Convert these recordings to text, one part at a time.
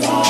today.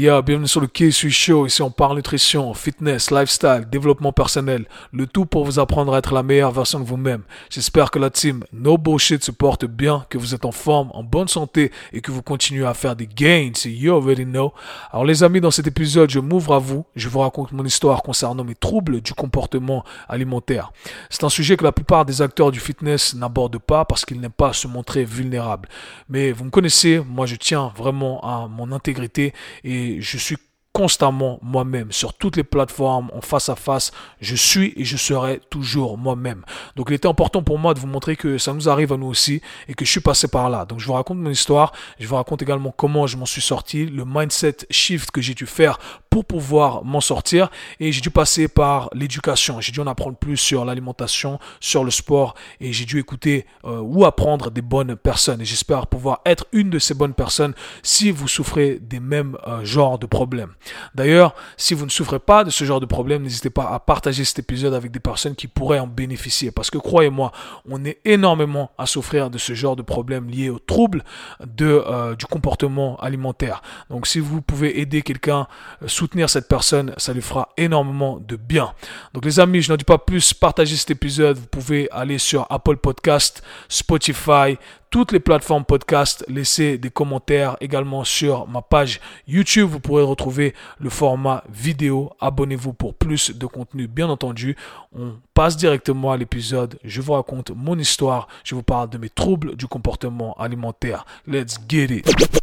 Bienvenue sur le KSU Show. Ici, on parle nutrition, fitness, lifestyle, développement personnel. Le tout pour vous apprendre à être la meilleure version de vous-même. J'espère que la team No Bullshit se porte bien, que vous êtes en forme, en bonne santé et que vous continuez à faire des gains. You already know. Alors, les amis, dans cet épisode, je m'ouvre à vous. Je vous raconte mon histoire concernant mes troubles du comportement alimentaire. C'est un sujet que la plupart des acteurs du fitness n'abordent pas parce qu'ils n'aiment pas se montrer vulnérables. Mais vous me connaissez, moi, je tiens vraiment à mon intégrité et je suis constamment moi-même sur toutes les plateformes en face à face. Je suis et je serai toujours moi-même. Donc il était important pour moi de vous montrer que ça nous arrive à nous aussi et que je suis passé par là. Donc je vous raconte mon histoire. Je vous raconte également comment je m'en suis sorti, le mindset shift que j'ai dû faire pour pouvoir m'en sortir et j'ai dû passer par l'éducation. J'ai dû en apprendre plus sur l'alimentation, sur le sport et j'ai dû écouter euh, ou apprendre des bonnes personnes et j'espère pouvoir être une de ces bonnes personnes si vous souffrez des mêmes euh, genres de problèmes. D'ailleurs, si vous ne souffrez pas de ce genre de problème, n'hésitez pas à partager cet épisode avec des personnes qui pourraient en bénéficier parce que croyez-moi, on est énormément à souffrir de ce genre de problèmes liés aux troubles euh, du comportement alimentaire. Donc si vous pouvez aider quelqu'un soutenir cette personne, ça lui fera énormément de bien. Donc les amis, je n'en dis pas plus, partagez cet épisode, vous pouvez aller sur Apple Podcast, Spotify, toutes les plateformes podcast, laissez des commentaires également sur ma page YouTube. Vous pourrez retrouver le format vidéo. Abonnez-vous pour plus de contenu, bien entendu. On passe directement à l'épisode. Je vous raconte mon histoire. Je vous parle de mes troubles du comportement alimentaire. Let's get it.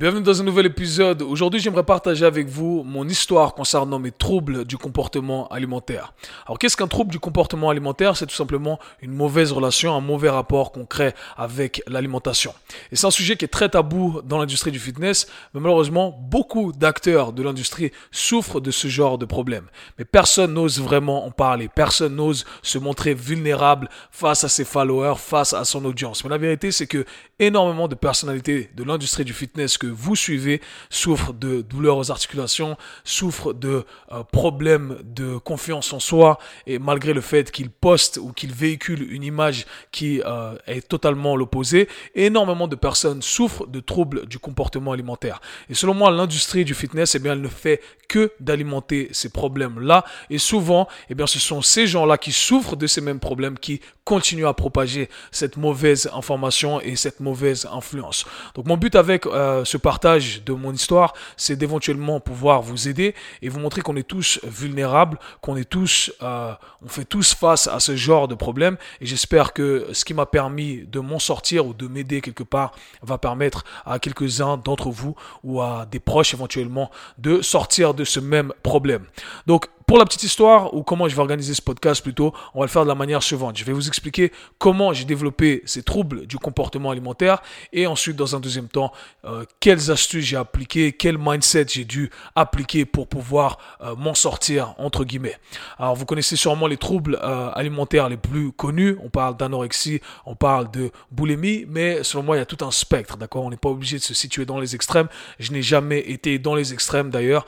Bienvenue dans un nouvel épisode. Aujourd'hui, j'aimerais partager avec vous mon histoire concernant mes troubles du comportement alimentaire. Alors, qu'est-ce qu'un trouble du comportement alimentaire? C'est tout simplement une mauvaise relation, un mauvais rapport qu'on crée avec l'alimentation. Et c'est un sujet qui est très tabou dans l'industrie du fitness, mais malheureusement, beaucoup d'acteurs de l'industrie souffrent de ce genre de problème. Mais personne n'ose vraiment en parler. Personne n'ose se montrer vulnérable face à ses followers, face à son audience. Mais la vérité, c'est que énormément de personnalités de l'industrie du fitness que vous suivez souffrent de douleurs aux articulations, souffrent de euh, problèmes de confiance en soi et malgré le fait qu'ils postent ou qu'ils véhiculent une image qui euh, est totalement l'opposé, énormément de personnes souffrent de troubles du comportement alimentaire. Et selon moi, l'industrie du fitness, eh bien, elle ne fait que d'alimenter ces problèmes-là. Et souvent, eh bien, ce sont ces gens-là qui souffrent de ces mêmes problèmes qui continuent à propager cette mauvaise information et cette mauvaise influence. Donc, mon but avec euh, ce partage de mon histoire, c'est d'éventuellement pouvoir vous aider et vous montrer qu'on est tous vulnérables, qu'on est tous, euh, on fait tous face à ce genre de problème. Et j'espère que ce qui m'a permis de m'en sortir ou de m'aider quelque part va permettre à quelques-uns d'entre vous ou à des proches éventuellement de sortir de ce même problème. Donc, pour la petite histoire, ou comment je vais organiser ce podcast plutôt, on va le faire de la manière suivante. Je vais vous expliquer comment j'ai développé ces troubles du comportement alimentaire et ensuite, dans un deuxième temps, euh, quelles astuces j'ai appliquées, quel mindset j'ai dû appliquer pour pouvoir euh, m'en sortir, entre guillemets. Alors, vous connaissez sûrement les troubles euh, alimentaires les plus connus. On parle d'anorexie, on parle de boulimie, mais selon moi, il y a tout un spectre, d'accord? On n'est pas obligé de se situer dans les extrêmes. Je n'ai jamais été dans les extrêmes d'ailleurs.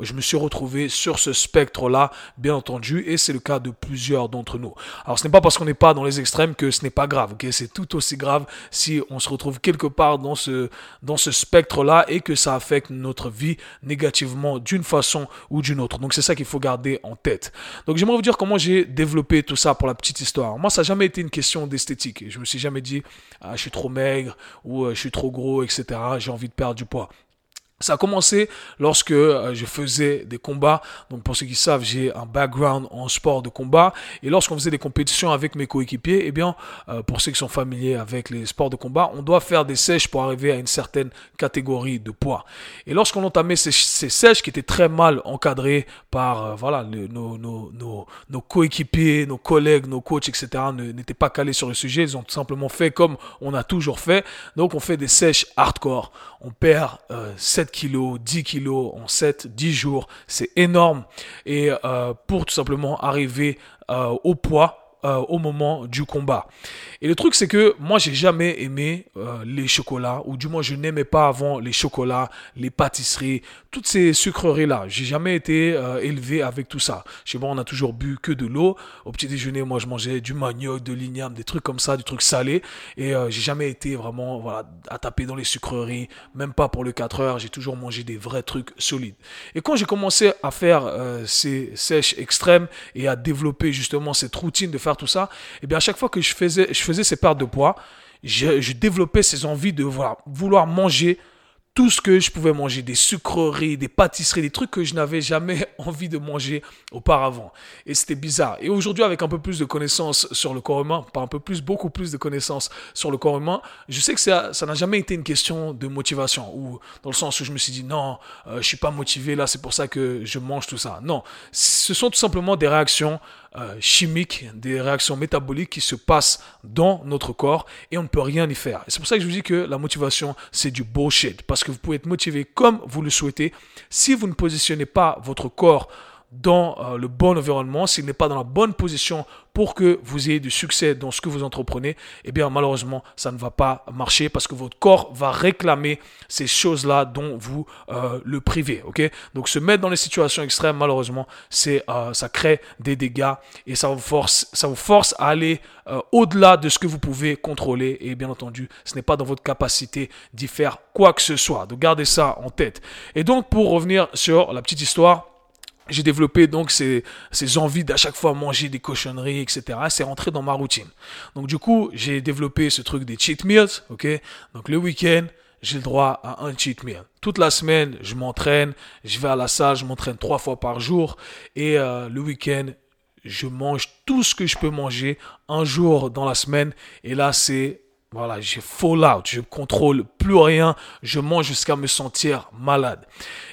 je me suis retrouvé sur ce spectre là bien entendu, et c'est le cas de plusieurs d'entre nous. Alors ce n'est pas parce qu'on n'est pas dans les extrêmes que ce n'est pas grave, ok? C'est tout aussi grave si on se retrouve quelque part dans ce, dans ce spectre-là et que ça affecte notre vie négativement d'une façon ou d'une autre. Donc c'est ça qu'il faut garder en tête. Donc j'aimerais vous dire comment j'ai développé tout ça pour la petite histoire. Moi, ça n'a jamais été une question d'esthétique. Je me suis jamais dit, ah, je suis trop maigre ou euh, je suis trop gros, etc. J'ai envie de perdre du poids. Ça a commencé lorsque euh, je faisais des combats. Donc pour ceux qui savent, j'ai un background en sport de combat. Et lorsqu'on faisait des compétitions avec mes coéquipiers, eh bien, euh, pour ceux qui sont familiers avec les sports de combat, on doit faire des sèches pour arriver à une certaine catégorie de poids. Et lorsqu'on entamait ces, ces sèches qui étaient très mal encadrées par euh, voilà nos, nos, coéquipiers, nos collègues, nos coachs, etc., n'étaient pas calés sur le sujet. Ils ont tout simplement fait comme on a toujours fait. Donc on fait des sèches hardcore. On perd 7 kilos, 10 kilos en 7, 10 jours. C'est énorme. Et euh, pour tout simplement arriver euh, au poids euh, au moment du combat. Et le truc, c'est que moi, j'ai jamais aimé euh, les chocolats, ou du moins, je n'aimais pas avant les chocolats, les pâtisseries, toutes ces sucreries-là. J'ai jamais été euh, élevé avec tout ça. Chez moi, on a toujours bu que de l'eau. Au petit déjeuner, moi, je mangeais du manioc, de l'igname, des trucs comme ça, du truc salé. Et j'ai jamais été vraiment, voilà, à taper dans les sucreries, même pas pour le 4 heures. J'ai toujours mangé des vrais trucs solides. Et quand j'ai commencé à faire ces sèches extrêmes et à développer justement cette routine de faire tout ça, et eh bien à chaque fois que je faisais, je faisais ces pertes de poids, je, développais ces envies de voilà, vouloir manger tout ce que je pouvais manger, des sucreries, des pâtisseries, des trucs que je n'avais jamais envie de manger auparavant. Et c'était bizarre. Et aujourd'hui, avec un peu plus de connaissances sur le corps humain, pas un peu plus, beaucoup plus de connaissances sur le corps humain, je sais que ça, ça n'a jamais été une question de motivation, ou dans le sens où je me suis dit, non, euh, je suis pas motivé là, c'est pour ça que je mange tout ça. Non, ce sont tout simplement des réactions euh, chimiques, des réactions métaboliques qui se passent dans notre corps et on ne peut rien y faire. C'est pour ça que je vous dis que la motivation, c'est du bullshit. Parce que vous pouvez être motivé comme vous le souhaitez. Si vous ne positionnez pas votre corps dans euh, le bon environnement, s'il n'est pas dans la bonne position pour que vous ayez du succès dans ce que vous entreprenez, eh bien malheureusement, ça ne va pas marcher parce que votre corps va réclamer ces choses-là dont vous euh, le privez. Donc se mettre dans les situations extrêmes, malheureusement, euh, ça crée des dégâts et ça vous force, ça vous force à aller au-delà de ce que vous pouvez contrôler. Et bien entendu, ce n'est pas dans votre capacité d'y faire quoi que ce soit. Donc gardez ça en tête. Et donc pour revenir sur la petite histoire j'ai développé donc ces, ces envies d'à chaque fois manger des cochonneries, etc. C'est rentré dans ma routine. Donc du coup, j'ai développé ce truc des cheat meals, ok? Donc le week-end, j'ai le droit à un cheat meal. Toute la semaine, je m'entraîne, je vais à la salle, je m'entraîne trois fois par jour. Et euh, le week-end, je mange tout ce que je peux manger un jour dans la semaine. Et là, c'est voilà, j'ai fall out, je contrôle plus rien, je mange jusqu'à me sentir malade.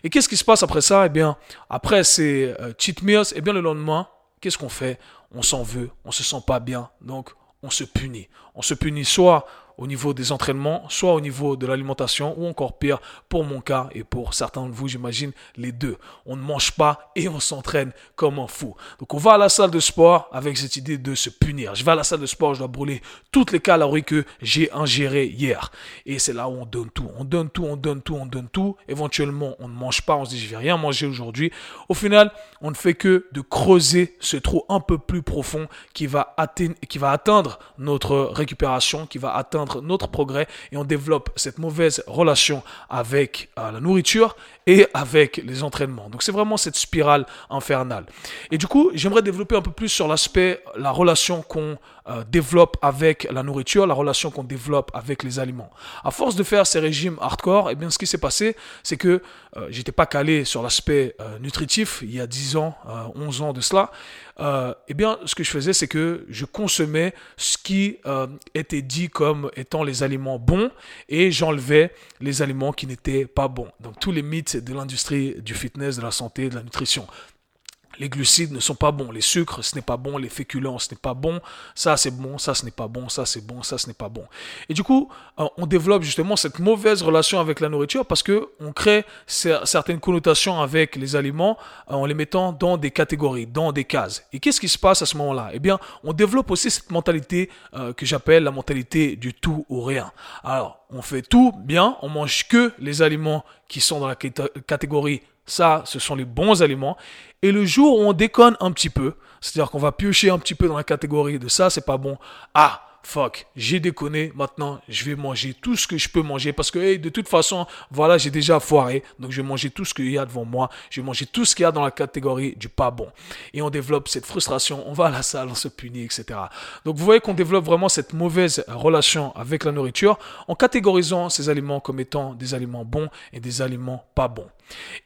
Et qu'est-ce qui se passe après ça? Eh bien, après ces euh, cheat meals, eh bien le lendemain, qu'est-ce qu'on fait? On s'en veut, on se sent pas bien, donc on se punit. On se punit soit au niveau des entraînements, soit au niveau de l'alimentation, ou encore pire, pour mon cas et pour certains de vous, j'imagine, les deux. On ne mange pas et on s'entraîne comme un fou. Donc on va à la salle de sport avec cette idée de se punir. Je vais à la salle de sport, je dois brûler toutes les calories que j'ai ingérées hier. Et c'est là où on donne tout. On donne tout, on donne tout, on donne tout. Éventuellement, on ne mange pas, on se dit, je vais rien manger aujourd'hui. Au final, on ne fait que de creuser ce trou un peu plus profond qui va atteindre, qui va atteindre notre récupération, qui va atteindre notre progrès et on développe cette mauvaise relation avec euh, la nourriture et avec les entraînements. Donc c'est vraiment cette spirale infernale. Et du coup, j'aimerais développer un peu plus sur l'aspect, la relation qu'on euh, développe avec la nourriture, la relation qu'on développe avec les aliments. À force de faire ces régimes hardcore, eh bien ce qui s'est passé, c'est que euh, j'étais pas calé sur l'aspect nutritif il y a 10 ans, 11 ans de cela. Eh bien, ce que je faisais, c'est que je consommais ce qui était dit comme étant les aliments bons et j'enlevais les aliments qui n'étaient pas bons. Donc tous les mythes de l'industrie du fitness, de la santé, de la nutrition les glucides ne sont pas bons, les sucres ce n'est pas bon, les féculents ce n'est pas bon, ça c'est bon, ça ce n'est pas bon, ça c'est bon, ça ce n'est pas bon. Et du coup, euh, on développe justement cette mauvaise relation avec la nourriture parce que on crée certaines connotations avec les aliments euh, en les mettant dans des catégories, dans des cases. Et qu'est-ce qui se passe à ce moment-là? Eh bien, on développe aussi cette mentalité euh, que j'appelle la mentalité du tout ou rien. Alors, on fait tout bien, on mange que les aliments qui sont dans la catégorie ça, ce sont les bons aliments. Et le jour où on déconne un petit peu, c'est-à-dire qu'on va piocher un petit peu dans la catégorie de ça, c'est pas bon. Ah, fuck, j'ai déconné, maintenant je vais manger tout ce que je peux manger parce que de toute façon, voilà, j'ai déjà foiré, donc je vais manger tout ce qu'il y a devant moi, je vais manger tout ce qu'il y a dans la catégorie du pas bon. Et on développe cette frustration, on va à la salle, on se punit, etc. Donc vous voyez qu'on développe vraiment cette mauvaise relation avec la nourriture en catégorisant ces aliments comme étant des aliments bons et des aliments pas bons.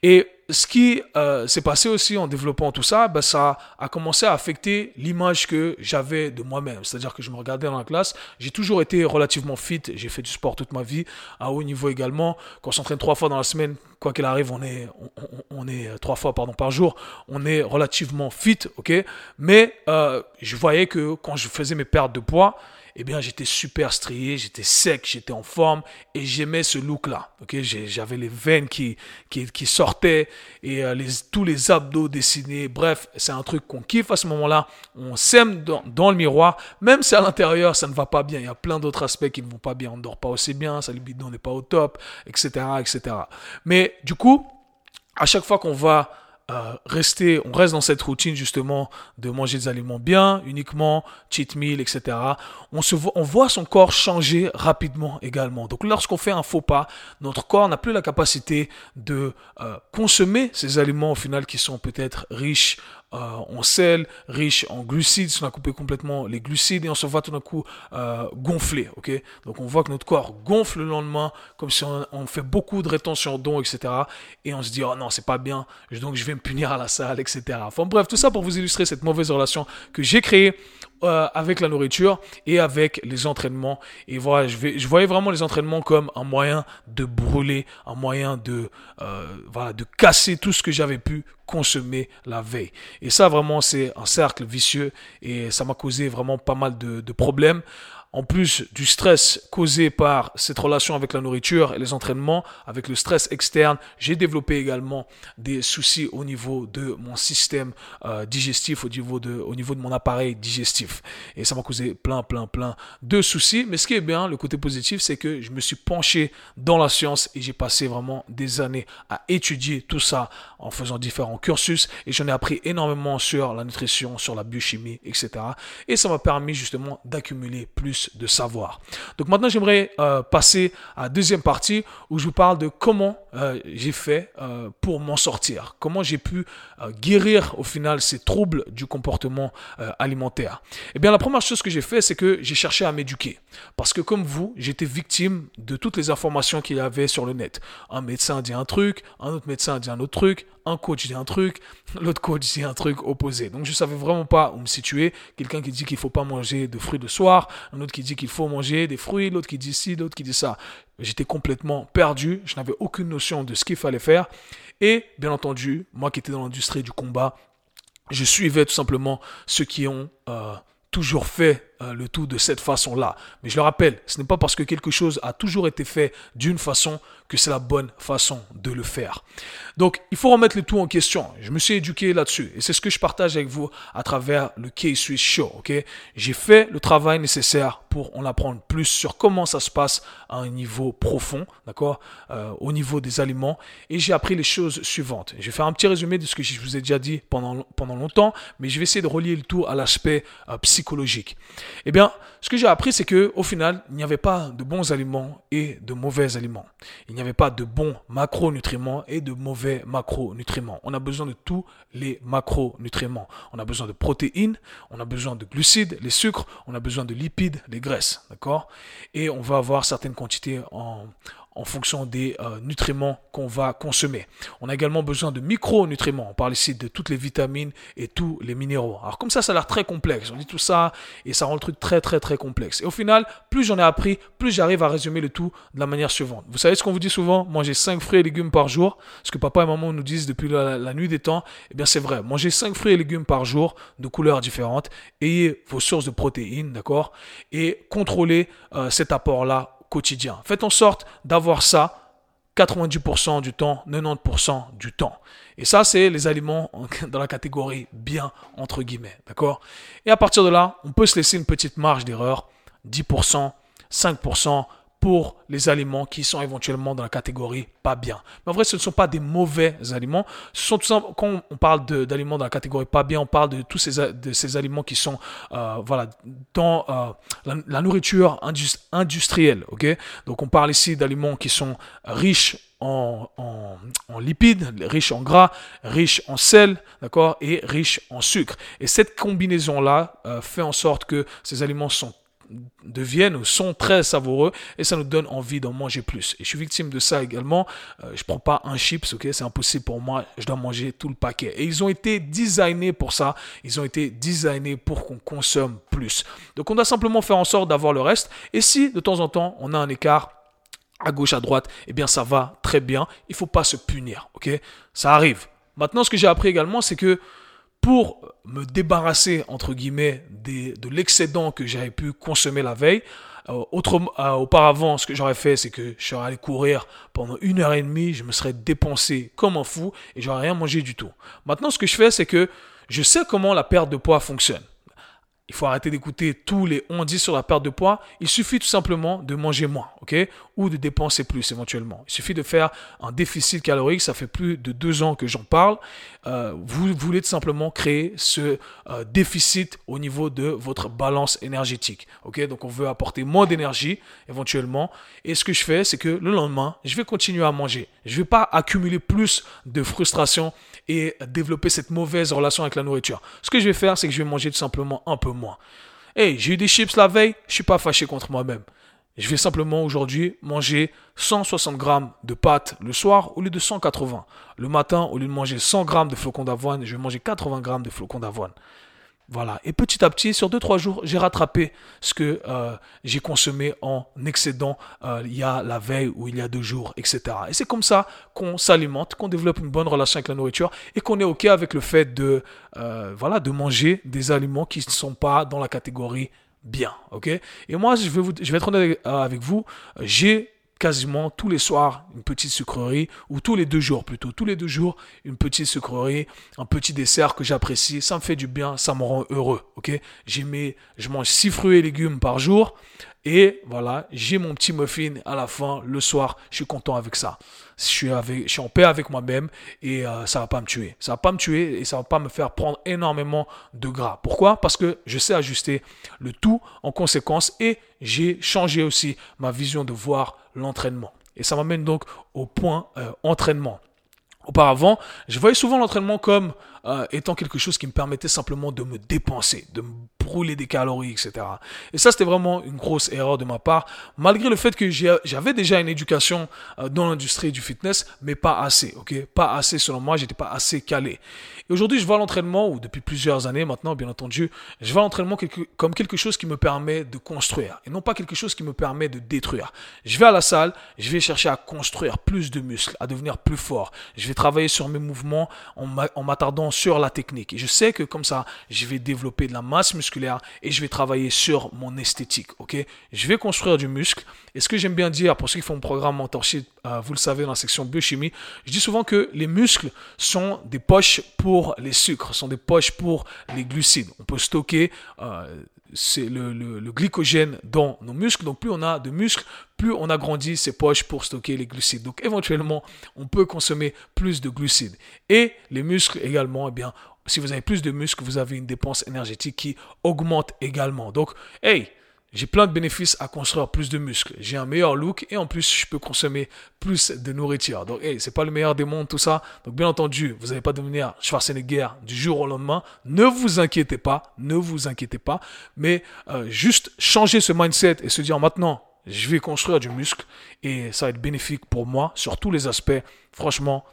Et ce qui euh, s'est passé aussi en développant tout ça, ben, ça a commencé à affecter l'image que j'avais de moi-même. C'est-à-dire que je me regardais dans la classe, j'ai toujours été relativement fit, j'ai fait du sport toute ma vie, à haut niveau également. Quand on s'entraîne trois fois dans la semaine, quoi qu'il arrive, on est, on, est euh, trois fois pardon, par jour, on est relativement fit, ok? Mais euh, je voyais que quand je faisais mes pertes de poids, eh bien, j'étais super strié, j'étais sec, j'étais en forme et j'aimais ce look-là. Ok, j'avais les veines qui, qui, qui sortaient et euh, tous les abdos dessinés. Bref, c'est un truc qu'on kiffe à ce moment-là. On s'aime dans, dans, le miroir, même si à l'intérieur ça ne va pas bien. Il y a plein d'autres aspects qui ne vont pas bien. On ne dort pas aussi bien, sa libido n'est pas au top, etc., etc. Mais du coup, à chaque fois qu'on va euh, rester, on reste dans cette routine justement de manger des aliments bien, uniquement cheat meal, etc. On se voit, on voit son corps changer rapidement également. Donc lorsqu'on fait un faux pas, notre corps n'a plus la capacité de euh, consommer ces aliments au final qui sont peut-être riches euh, en sel, riche en glucides, si on a coupé complètement les glucides et on se voit tout d'un coup euh, gonfler, ok? Donc on voit que notre corps gonfle le lendemain, comme si on, fait beaucoup de rétention d'eau, etc. Et on se dit, oh non, c'est pas bien, donc je vais me punir à la salle, etc. Enfin bref, tout ça pour vous illustrer cette mauvaise relation que j'ai créée euh, avec la nourriture et avec les entraînements. Et voilà, je, voyais vraiment les entraînements comme un moyen de brûler, un moyen de, euh, de casser tout ce que j'avais pu consommer la veille. Et ça, vraiment, c'est un cercle vicieux et ça m'a causé vraiment pas mal de problèmes en plus du stress causé par cette relation avec la nourriture et les entraînements, avec le stress externe, j'ai développé également des soucis au niveau de mon système euh, digestif, au niveau, de, au niveau de mon appareil digestif. Et ça m'a causé plein, plein, plein de soucis. Mais ce qui est bien, le côté positif, c'est que je me suis penché dans la science et j'ai passé vraiment des années à étudier tout ça en faisant différents cursus et j'en ai appris énormément sur la nutrition, sur la biochimie, etc. Et ça m'a permis justement d'accumuler plus de savoir. Donc maintenant, j'aimerais euh, passer à la deuxième partie où je vous parle de comment euh, j'ai fait euh, pour m'en sortir, comment j'ai pu guérir au final ces troubles du comportement alimentaire? Eh bien, la première chose que j'ai fait, c'est que j'ai cherché à m'éduquer. Parce que comme vous, j'étais victime de toutes les informations qu'il y avait sur le net. Un médecin dit un truc, un autre médecin dit un autre truc, un coach dit un truc, l'autre coach dit un truc opposé. Donc je savais vraiment pas où me situer. Quelqu'un qui dit qu'il faut pas manger de fruits le soir, un autre qui dit qu'il faut manger des fruits, l'autre qui dit ci, l'autre qui dit ça. J'étais complètement perdu, je n'avais aucune notion de ce qu'il fallait faire. Et bien entendu, moi qui étais dans l'industrie du combat, je suivais tout simplement ceux qui ont euh, toujours fait euh, le tout de cette façon-là. Mais je le rappelle, ce n'est pas parce que quelque chose a toujours été fait d'une façon que c'est la bonne façon de le faire. Donc, il faut remettre le tout en question. Je me suis éduqué là-dessus et c'est ce que je partage avec vous à travers le K-Swiss Show. Ok, j'ai fait le travail nécessaire pour en apprendre plus sur comment ça se passe à un niveau profond, d'accord, euh, au niveau des aliments. Et j'ai appris les choses suivantes. Je vais faire un petit résumé de ce que je vous ai déjà dit pendant longtemps, mais je vais essayer de relier le tout à l'aspect euh, psychologique. Eh bien, ce que j'ai appris, c'est que au final, il n'y avait pas de bons aliments et de mauvais aliments. Il n'y avait pas de bons macronutriments et de mauvais macronutriments. On a besoin de tous les macronutriments. On a besoin de protéines, on a besoin de glucides, les sucres, on a besoin de lipides, les graisses, d'accord? Et on va avoir certaines quantités en, en fonction des euh, nutriments qu'on va consommer. On a également besoin de micronutriments. On parle ici de toutes les vitamines et tous les minéraux. Alors comme ça, ça a l'air très complexe. On dit tout ça et ça rend le truc très très très complexe. Et au final, plus j'en ai appris, plus j'arrive à résumer le tout de la manière suivante. Vous savez ce qu'on vous dit souvent? Manger 5 fruits et légumes par jour. Ce que papa et maman nous disent depuis la, nuit des temps. Eh bien c'est vrai. Mangez 5 fruits et légumes par jour de couleurs différentes. Ayez vos sources de protéines, d'accord? Et contrôlez euh, cet apport-là Faites en sorte d'avoir ça 90% du temps, 90% du temps. Et ça, c'est les aliments dans la catégorie bien, entre guillemets. D'accord? Et à partir de là, on peut se laisser une petite marge d'erreur. 10%, 5%, pour les aliments qui sont éventuellement dans la catégorie pas bien. Mais en vrai, ce ne sont pas des mauvais aliments. Ce sont tout simplement, quand on parle d'aliments dans la catégorie pas bien, on parle de tous ces, de ces aliments qui sont euh, voilà, dans euh, la, nourriture industrielle. ok? Donc on parle ici d'aliments qui sont riches en, en, lipides, riches en gras, riches en sel, d'accord, et riches en sucre. Et cette combinaison-là euh, fait en sorte que ces aliments sont deviennent ou sont très savoureux et ça nous donne envie d'en manger plus. Et je suis victime de ça également. Euh, je prends pas un chips, ok, c'est impossible pour moi. Je dois manger tout le paquet. Et ils ont été designés pour ça. Ils ont été designés pour qu'on consomme plus. Donc on doit simplement faire en sorte d'avoir le reste. Et si de temps en temps on a un écart à gauche, à droite, eh bien ça va très bien. Il faut pas se punir, ok? Ça arrive. Maintenant, ce que j'ai appris également, c'est que pour me débarrasser, entre guillemets, de l'excédent que j'avais pu consommer la veille, euh, euh, auparavant, ce que j'aurais fait, c'est que je serais allé courir pendant une heure et demie, je me serais dépensé comme un fou et j'aurais rien mangé du tout. Maintenant, ce que je fais, c'est que je sais comment la perte de poids fonctionne. Il faut arrêter d'écouter tous les on dit sur la perte de poids. Il suffit tout simplement de manger moins, ok? Ou de dépenser plus éventuellement. Il suffit de faire un déficit calorique. Ça fait plus de deux ans que j'en parle. Euh, vous voulez tout simplement créer ce euh, déficit au niveau de votre balance énergétique, Donc on veut apporter moins d'énergie éventuellement. Et ce que je fais, c'est que le lendemain, je vais continuer à manger. Je vais pas accumuler plus de frustration et développer cette mauvaise relation avec la nourriture. Ce que je vais faire, c'est que je vais manger tout simplement un peu moins. Hey, j'ai eu des chips la veille, je suis pas fâché contre moi-même. Je vais simplement aujourd'hui manger 160 grammes de pâtes le soir au lieu de 180. Le matin, au lieu de manger 100 grammes de flocons d'avoine, je vais manger 80 grammes de flocons d'avoine. Voilà. Et petit à petit, sur 2-3 jours, j'ai rattrapé ce que euh, j'ai consommé en excédent euh, il y a la veille ou il y a deux jours, etc. Et c'est comme ça qu'on s'alimente, qu'on développe une bonne relation avec la nourriture et qu'on est OK avec le fait de, euh, voilà, de manger des aliments qui ne sont pas dans la catégorie bien. OK? Et moi, je vais, vous, je vais être honnête avec vous, j'ai quasiment tous les soirs une petite sucrerie, ou tous les deux jours plutôt, tous les deux jours une petite sucrerie, un petit dessert que j'apprécie, ça me fait du bien, ça me rend heureux, ok? J'ai je mange six fruits et légumes par jour, et voilà, j'ai mon petit muffin à la fin, le soir, je suis content avec ça. Je suis, avec, je suis en paix avec moi-même et euh, ça va pas me tuer. Ça va pas me tuer et ça va pas me faire prendre énormément de gras. Pourquoi? Parce que je sais ajuster le tout en conséquence et j'ai changé aussi ma vision de voir l'entraînement. Et ça m'amène donc au point euh, entraînement. Auparavant, je voyais souvent l'entraînement comme euh, étant quelque chose qui me permettait simplement de me dépenser, de me brûler des calories, etc. Et ça, c'était vraiment une grosse erreur de ma part, malgré le fait que j'avais déjà une éducation euh, dans l'industrie du fitness, mais pas assez, ok? Pas assez selon moi, j'étais pas assez calé. Et aujourd'hui, je vois l'entraînement, ou depuis plusieurs années maintenant, bien entendu, je vois l'entraînement comme quelque chose qui me permet de construire, et non pas quelque chose qui me permet de détruire. Je vais à la salle, je vais chercher à construire plus de muscles, à devenir plus fort. Je vais travailler sur mes mouvements en m'attardant sur la technique. Et je sais que comme ça, je vais développer de la masse musculaire et je vais travailler sur mon esthétique. Ok? Je vais construire du muscle. Et ce que j'aime bien dire pour ceux qui font mon programme mentorship, euh, vous le savez dans la section biochimie, je dis souvent que les muscles sont des poches pour les sucres, sont des poches pour les glucides. On peut stocker euh, c'est le, le, glycogène dans nos muscles. Donc plus on a de muscles, plus on agrandit ces poches pour stocker les glucides. Donc éventuellement, on peut consommer plus de glucides. Et les muscles également, eh bien, si vous avez plus de muscles, vous avez une dépense énergétique qui augmente également. Donc, hey, j'ai plein de bénéfices à construire plus de muscles. J'ai un meilleur look et en plus, je peux consommer plus de nourriture. Donc, hey, c'est pas le meilleur des mondes, tout ça. Donc, bien entendu, vous n'allez pas devenir Schwarzenegger du jour au lendemain. Ne vous inquiétez pas. Ne vous inquiétez pas. Mais euh, juste changer ce mindset et se dire maintenant, je vais construire du muscle et ça va être bénéfique pour moi sur tous les aspects. Franchement,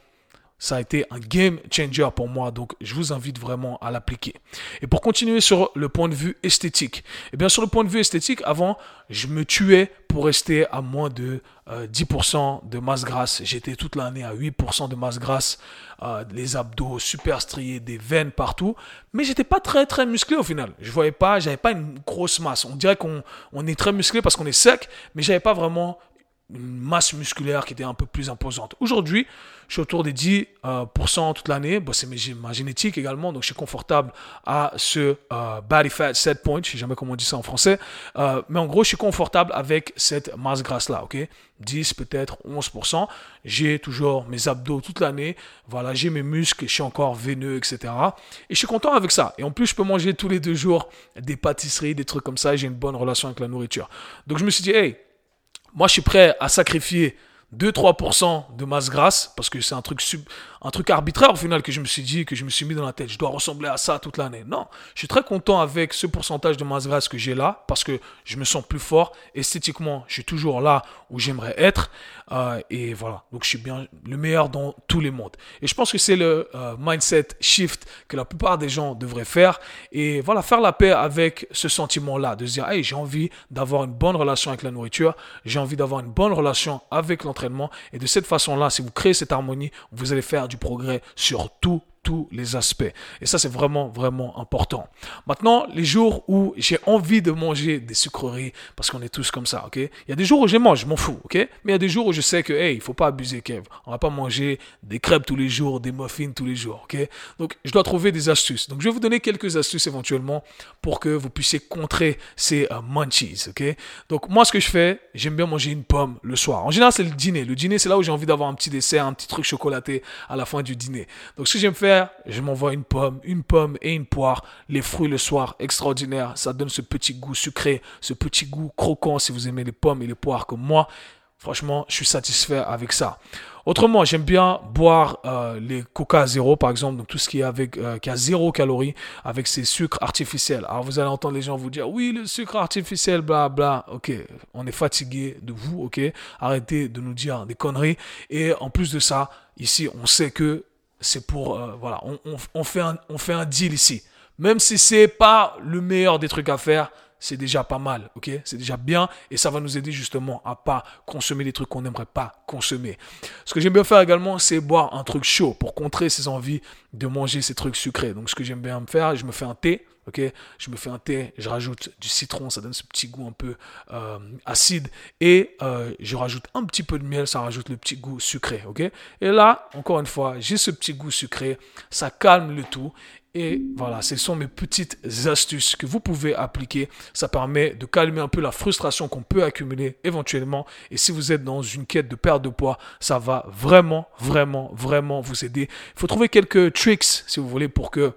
ça a été un game changer pour moi, donc je vous invite vraiment à l'appliquer. Et pour continuer sur le point de vue esthétique, et eh bien sur le point de vue esthétique, avant, je me tuais pour rester à moins de 10% euh, de masse grasse. J'étais toute l'année à 8% de masse grasse, euh, les abdos super striés, des veines partout, mais j'étais pas très très musclé au final. Je voyais pas, j'avais pas une grosse masse. On dirait qu'on on est très musclé parce qu'on est sec, mais j'avais pas vraiment une masse musculaire qui était un peu plus imposante. Aujourd'hui, je suis autour des 10% euh, toute l'année. Bon, c'est ma génétique également, donc je suis confortable à ce euh, body fat set point. Je sais jamais comment on dit ça en français. Euh, mais en gros, je suis confortable avec cette masse grasse-là, ok? 10, peut-être 11%. J'ai toujours mes abdos toute l'année. Voilà, j'ai mes muscles, je suis encore veineux, etc. Et je suis content avec ça. Et en plus, je peux manger tous les deux jours des pâtisseries, des trucs comme ça. J'ai une bonne relation avec la nourriture. Donc je me suis dit, hey, moi, je suis prêt à sacrifier 2-3% de masse grasse, parce que c'est un truc, un truc arbitraire au final que je me suis dit, que je me suis mis dans la tête. Je dois ressembler à ça toute l'année. Non, je suis très content avec ce pourcentage de masse grasse que j'ai là, parce que je me sens plus fort. Esthétiquement, je suis toujours là où j'aimerais être. Euh, et voilà, donc je suis bien le meilleur dans tous les mondes. Et je pense que c'est le euh, mindset shift que la plupart des gens devraient faire. Et voilà, faire la paix avec ce sentiment-là, de se dire, hey, j'ai envie d'avoir une bonne relation avec la nourriture, j'ai envie d'avoir une bonne relation avec l'entraînement. Et de cette façon-là, si vous créez cette harmonie, vous allez faire du progrès sur tous tous les aspects. Et ça, c'est vraiment, vraiment important. Maintenant, les jours où j'ai envie de manger des sucreries, parce qu'on est tous comme ça, ok? Il y a des jours où je mange, je m'en fous, ok? Mais il y a des jours où je sais que, hey, il faut pas abuser, Kev. On va pas manger des crêpes tous les jours, des muffins tous les jours, ok? Donc, je dois trouver des astuces. Donc, je vais vous donner quelques astuces éventuellement pour que vous puissiez contrer ces euh, munchies, ok? Donc, moi, ce que je fais, j'aime bien manger une pomme le soir. En général, c'est le dîner. Le dîner, c'est là où j'ai envie d'avoir un petit dessert, un petit truc chocolaté à la fin du dîner. Donc, ce que j'aime faire, je m'envoie une pomme, une pomme et une poire. Les fruits le soir, extraordinaire. Ça donne ce petit goût sucré, ce petit goût croquant si vous aimez les pommes et les poires comme moi. Franchement, je suis satisfait avec ça. Autrement, j'aime bien boire euh, les Coca zéro, par exemple, donc tout ce qui est avec euh, qui a zéro calorie, avec ces sucres artificiels. Alors vous allez entendre les gens vous dire, oui, le sucre artificiel, bla bla. Ok, on est fatigué de vous, ok. Arrêtez de nous dire des conneries. Et en plus de ça, ici, on sait que c'est pour, euh, voilà, on, fait un, on fait un deal ici. Même si c'est pas le meilleur des trucs à faire, c'est déjà pas mal, ok? C'est déjà bien et ça va nous aider justement à pas consommer des trucs qu'on n'aimerait pas consommer. Ce que j'aime bien faire également, c'est boire un truc chaud pour contrer ces envies de manger ces trucs sucrés. Donc ce que j'aime bien faire, je me fais un thé, ok Je me fais un thé, je rajoute du citron, ça donne ce petit goût un peu euh, acide et euh, je rajoute un petit peu de miel, ça rajoute le petit goût sucré, ok? Et là, encore une fois, j'ai ce petit goût sucré, ça calme le tout et voilà, ce sont mes petites astuces que vous pouvez appliquer. Ça permet de calmer un peu la frustration qu'on peut accumuler éventuellement. Et si vous êtes dans une quête de perte de poids, ça va vraiment, vraiment, vraiment vous aider. Il faut trouver quelques tricks, si vous voulez, pour que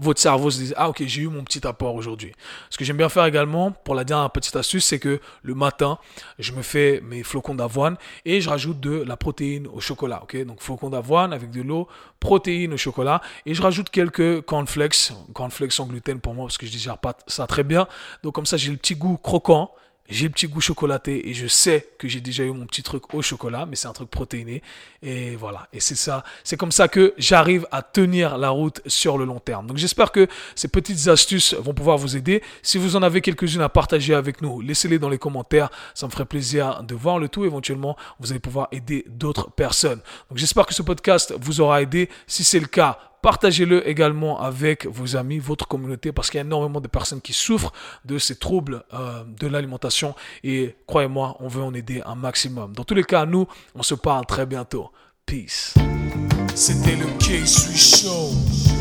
votre cerveau se dise ah ok j'ai eu mon petit apport aujourd'hui. Ce que j'aime bien faire également pour la dernière petite astuce c'est que le matin je me fais mes flocons d'avoine et je rajoute de la protéine au chocolat ok? Donc flocons d'avoine avec de l'eau protéines au chocolat et je rajoute quelques cornflakes. Cornflakes sans gluten pour moi parce que je digère pas ça très bien. Donc comme ça j'ai le petit goût croquant j'ai le petit goût chocolaté et je sais que j'ai déjà eu mon petit truc au chocolat, mais c'est un truc protéiné. Et voilà. Et c'est ça. C'est comme ça que j'arrive à tenir la route sur le long terme. Donc j'espère que ces petites astuces vont pouvoir vous aider. Si vous en avez quelques-unes à partager avec nous, laissez-les dans les commentaires. Ça me ferait plaisir de voir le tout. Éventuellement, vous allez pouvoir aider d'autres personnes. Donc j'espère que ce podcast vous aura aidé. Si c'est le cas, Partagez-le également avec vos amis, votre communauté, parce qu'il y a énormément de personnes qui souffrent de ces troubles euh, de l'alimentation. Et croyez-moi, on veut en aider un maximum. Dans tous les cas, nous, on se parle très bientôt. Peace. C'était le K-Sui Show.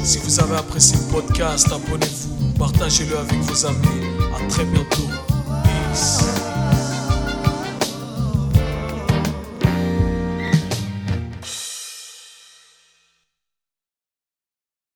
Si vous avez apprécié le podcast, abonnez-vous, partagez-le avec vos amis. À très bientôt. Peace.